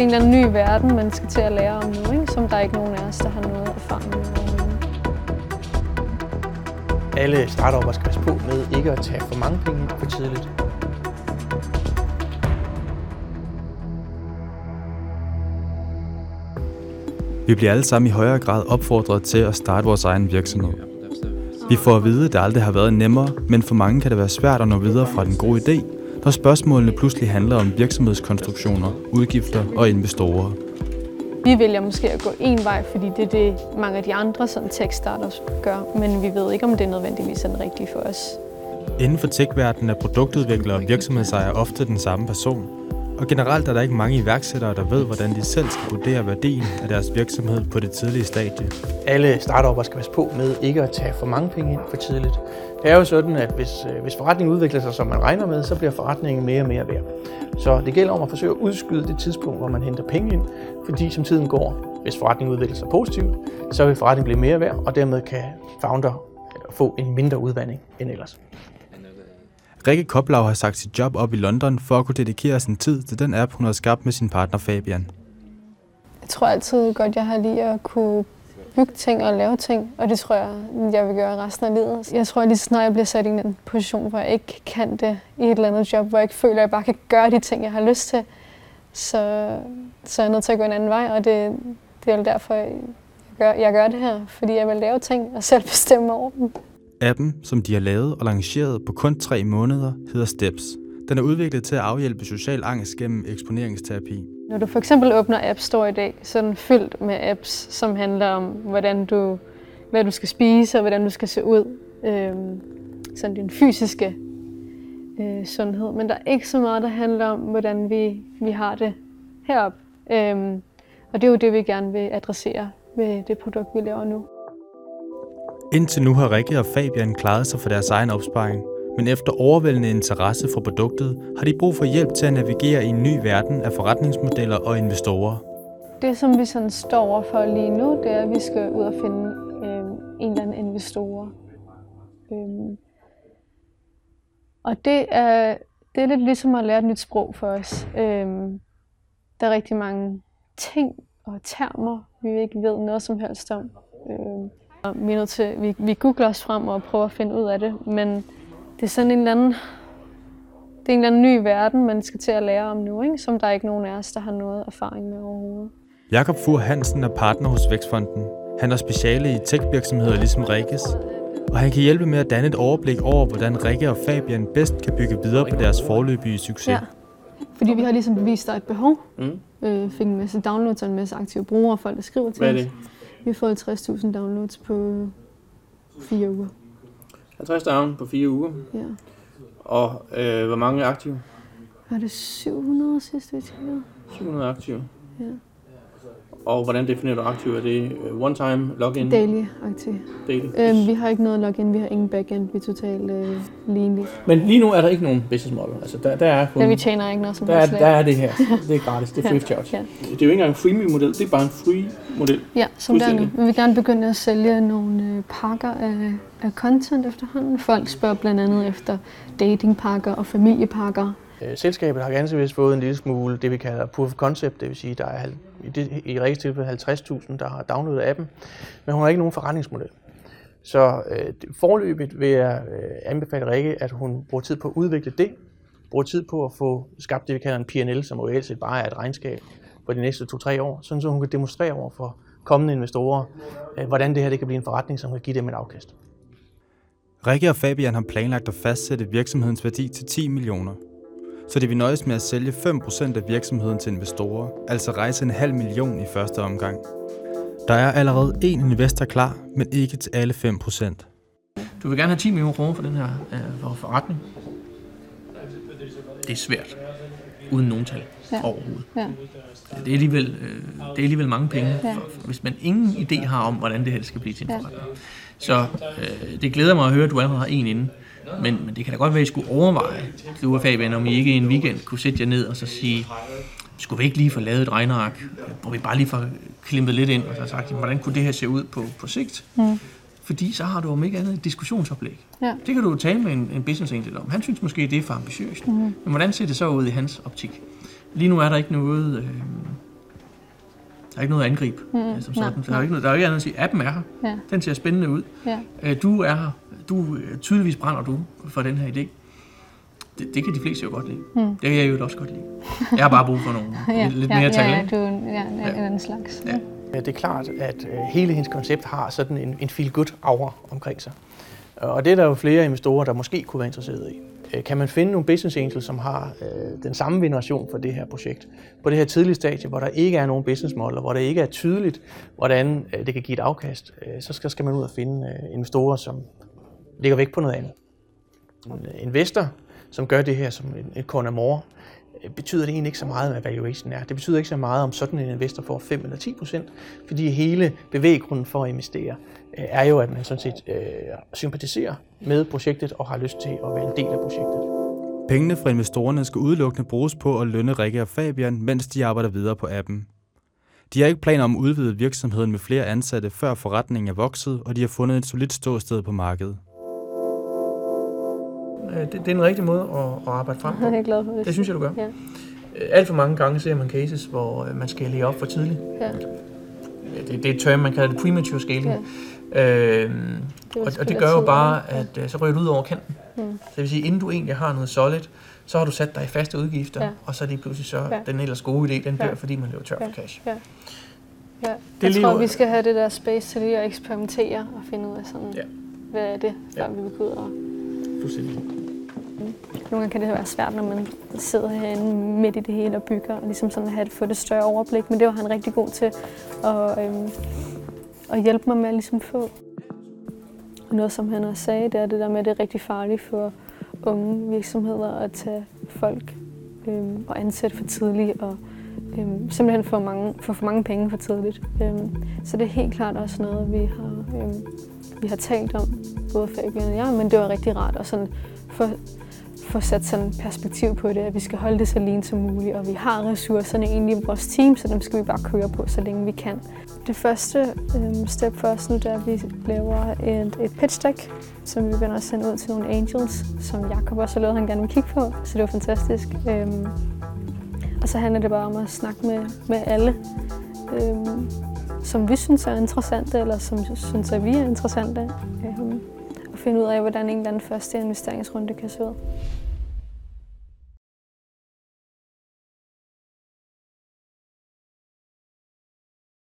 det er en eller anden ny verden, man skal til at lære om nu, ikke? som der er ikke nogen af os, der har noget erfaring med. Alle startupper skal passe på med ikke at tage for mange penge for tidligt. Vi bliver alle sammen i højere grad opfordret til at starte vores egen virksomhed. Vi får at vide, at det aldrig har været nemmere, men for mange kan det være svært at nå videre fra den gode idé, når spørgsmålene pludselig handler om virksomhedskonstruktioner, udgifter og investorer. Vi vælger måske at gå en vej, fordi det er det, mange af de andre sådan tech-startups gør, men vi ved ikke, om det er nødvendigvis den rigtige for os. Inden for tech-verdenen er produktudviklere og virksomhedsejere ofte den samme person, og generelt er der ikke mange iværksættere, der ved, hvordan de selv skal vurdere værdien af deres virksomhed på det tidlige stadie. Alle startupper skal passe på med ikke at tage for mange penge ind for tidligt. Det er jo sådan, at hvis, øh, hvis forretningen udvikler sig, som man regner med, så bliver forretningen mere og mere værd. Så det gælder om at forsøge at udskyde det tidspunkt, hvor man henter penge ind, fordi som tiden går, hvis forretningen udvikler sig positivt, så vil forretningen blive mere værd, og dermed kan founder få en mindre udvandring end ellers. Rikke Koplau har sagt sit job op i London for at kunne dedikere sin tid til den app, hun har skabt med sin partner Fabian. Jeg tror altid godt, jeg har lige at kunne bygge ting og lave ting, og det tror jeg, jeg vil gøre resten af livet. Jeg tror lige snart jeg bliver sat i en position, hvor jeg ikke kan det i et eller andet job, hvor jeg ikke føler, at jeg bare kan gøre de ting, jeg har lyst til, så, så er jeg nødt til at gå en anden vej, og det, det er derfor, jeg gør, jeg gør det her, fordi jeg vil lave ting og selv bestemme over dem. Appen, som de har lavet og lanceret på kun tre måneder, hedder Steps. Den er udviklet til at afhjælpe social angst gennem eksponeringsterapi. Når du for eksempel åbner App Store i dag, så er den fyldt med apps, som handler om, hvordan du, hvad du skal spise og hvordan du skal se ud. Øhm, sådan din fysiske øh, sundhed. Men der er ikke så meget, der handler om, hvordan vi, vi har det heroppe. Øhm, og det er jo det, vi gerne vil adressere med det produkt, vi laver nu. Indtil nu har Rikke og Fabian klaret sig for deres egen opsparing, men efter overvældende interesse for produktet har de brug for hjælp til at navigere i en ny verden af forretningsmodeller og investorer. Det, som vi sådan står overfor lige nu, det er, at vi skal ud og finde øh, en eller anden investorer. Øh. og det er, det er lidt ligesom at lære et nyt sprog for os. Øh, der er rigtig mange ting og termer, vi ikke ved noget som helst om. Øh. og vi, er nødt til, vi, vi googler os frem og prøver at finde ud af det, men det er sådan en eller anden, det er en eller anden ny verden, man skal til at lære om nu, ikke? som der er ikke nogen af os, der har noget erfaring med overhovedet. Jakob Fur Hansen er partner hos Vækstfonden. Han har speciale i tech-virksomheder ligesom Rikkes, og han kan hjælpe med at danne et overblik over, hvordan Rikke og Fabian bedst kan bygge videre på deres forløbige succes. Ja. Fordi vi har ligesom bevist, der er et behov. Mm. Øh, fik en masse downloads og en masse aktive brugere, folk der skriver til Hvad er det? Vi har fået 50.000 downloads på fire uger. 50 down på fire uger. Ja. Og øh, hvor mange er aktive? Var det 700 sidst, vi tjekkede? 700 aktive. Ja. Og hvordan definerer du aktiv? Er det øh, one-time login? Daily aktiv. Daily. Øhm, vi har ikke noget login, vi har ingen backend, vi er totalt øh, leanly. Men lige nu er der ikke nogen business model. Altså, der, der er kun, Men vi tjener ikke noget som der, er, der er det her. Det er gratis. Det er free charge. Ja. Det er jo ikke engang en freemium model. Det er bare en free model. Ja, som der er nu. Vi vil gerne begynde at sælge nogle øh, pakker af, af content efterhånden. Folk spørger blandt andet efter datingpakker og familiepakker. Øh, Selskabet har ganske vist fået en lille smule det, vi kalder proof of concept, det vil sige, der er i, det, i Rikkes tilfælde 50.000, der har downloadet appen, men hun har ikke nogen forretningsmodel. Så øh, forløbet vil jeg øh, anbefale Rikke, at hun bruger tid på at udvikle det, bruger tid på at få skabt det, vi kalder en P&L, som reelt set bare er et regnskab for de næste 2-3 år, sådan så hun kan demonstrere over for kommende investorer, øh, hvordan det her det kan blive en forretning, som kan give dem et afkast. Rikke og Fabian har planlagt at fastsætte virksomhedens værdi til 10 millioner. Så de vil nøjes med at sælge 5% af virksomheden til investorer, altså rejse en halv million i første omgang. Der er allerede én investor klar, men ikke til alle 5%. Du vil gerne have 10 millioner kroner for den her øh, forretning. Det er svært. Uden nogen tal Ja. overhovedet. Ja. Det er alligevel, øh, det er alligevel mange penge, Ja. for, hvis man ingen idé har om, hvordan det her skal blive til en Ja. forretning. Så øh, det glæder mig at høre, at du allerede har en inde. Men, men det kan da godt være, at I skulle overveje, du og Fabian, om I ikke en weekend kunne sætte jer ned og så sige, skulle vi ikke lige få lavet et regneark, hvor vi bare lige får klimpet lidt ind og så sagt, hvordan kunne det her se ud på, på sigt? Mm. Fordi så har du om ikke andet et diskussionsoplæg. Ja. Det kan du jo tale med en, en business angel om. Han synes måske, det er for ambitiøst. Mhm. Men hvordan ser det så ud i hans optik? Lige nu er der ikke noget, øh, Der er ikke noget at angribe Mm, mm, som nej, sådan. Der er, ikke noget, der er ikke andet at sige. Appen er her. Ja. Den ser spændende ud. Ja. Øh, Du er her. Du, øh, tydeligvis brænder du for den her idé. Det, det kan de fleste jo godt lide. Mm. Det kan jeg jo også godt lide. Jeg har bare brug for nogle Ja, lidt, lidt ja, mere. Ja, ikke? ja, du ja, en, Ja. en slags. Ja. Det er klart, at øh, hele hendes koncept har sådan en, en feel-good-aura omkring sig. Og det er der jo flere investorer, der måske kunne være interesseret i. Øh, kan man finde nogle business angels, som har øh, den samme veneration for det her projekt, på det her tidlige stadie, hvor der ikke er nogen business model, hvor det ikke er tydeligt, hvordan øh, det kan give et afkast, øh, så skal, skal man ud og finde øh, investorer, som ligger væk på noget andet. En investor, som gør det her som en, en corner øh, Øh, betyder det egentlig ikke så meget, hvad valuation er. Det betyder ikke så meget, om sådan en investor får 5 eller 10 procent, fordi hele bevæggrunden for at investere øh, er jo, at man sådan set øh, sympatiserer med projektet og har lyst til at være en del af projektet. Pengene fra investorerne skal udelukkende bruges på at lønne Rikke og Fabian, mens de arbejder videre på appen. De har ikke planer om at udvide virksomheden med flere ansatte, før forretningen er vokset, og de har fundet et solidt ståsted på markedet. Øh, Det, det er en rigtig måde at, at arbejde frem Jeg er glad for det. Det synes jeg, du gør. Ja. Øh, Alt for mange gange ser man cases, hvor øh, man skal lægge op for tidligt. Ja. Det, det er et term, man kalder det premature scaling. Ja. Øhm, Det og, og det gør jo bare, at øh, så ryger du ud over kanten. Mm. Så det vil sige, inden du egentlig har noget solid, så har du sat dig i faste udgifter, Ja. og så lige pludselig så Ja. den ellers gode idé, den dør, Ja. fordi man løber tør Ja. for cash. Ja. Ja. er Jeg lige tror, vi skal have det der space til lige at eksperimentere og finde ud af sådan, Ja. hvad er det, før Ja. vi vil gå ud og... Fuldstændig. Nogle gange kan det være svært, når man sidder herinde midt i det hele og bygger, og ligesom sådan at have, få det større overblik. Men det var han rigtig god til at, øhm, at hjælpe mig med at ligesom få. Og noget, som han også sagde, det er det der med, at det er rigtig farligt for unge virksomheder at tage folk øhm, og ansætte for tidligt og øhm, simpelthen få, mange, få for mange penge for tidligt. Øhm, så det er helt klart også noget, vi har, øhm, vi har talt om, både Fabian og jeg, men det var rigtig rart at sådan få, få sat sådan perspektiv på det, at vi skal holde det så lean som muligt, og vi har ressourcerne egentlig i vores team, så dem skal vi bare køre på, så længe vi kan. Det første øhm, step for os nu, det er, at vi laver et, et pitch deck, som vi begynder at sende ud til nogle angels, som Jacob også har lavet, han gerne vil kigge på, så det var fantastisk. Øhm, og så handler det bare om at snakke med, med alle, øhm, som vi synes er interessante, eller som synes, at vi er interessante. Øhm, finde ud af, hvordan en eller anden første investeringsrunde kan se ud.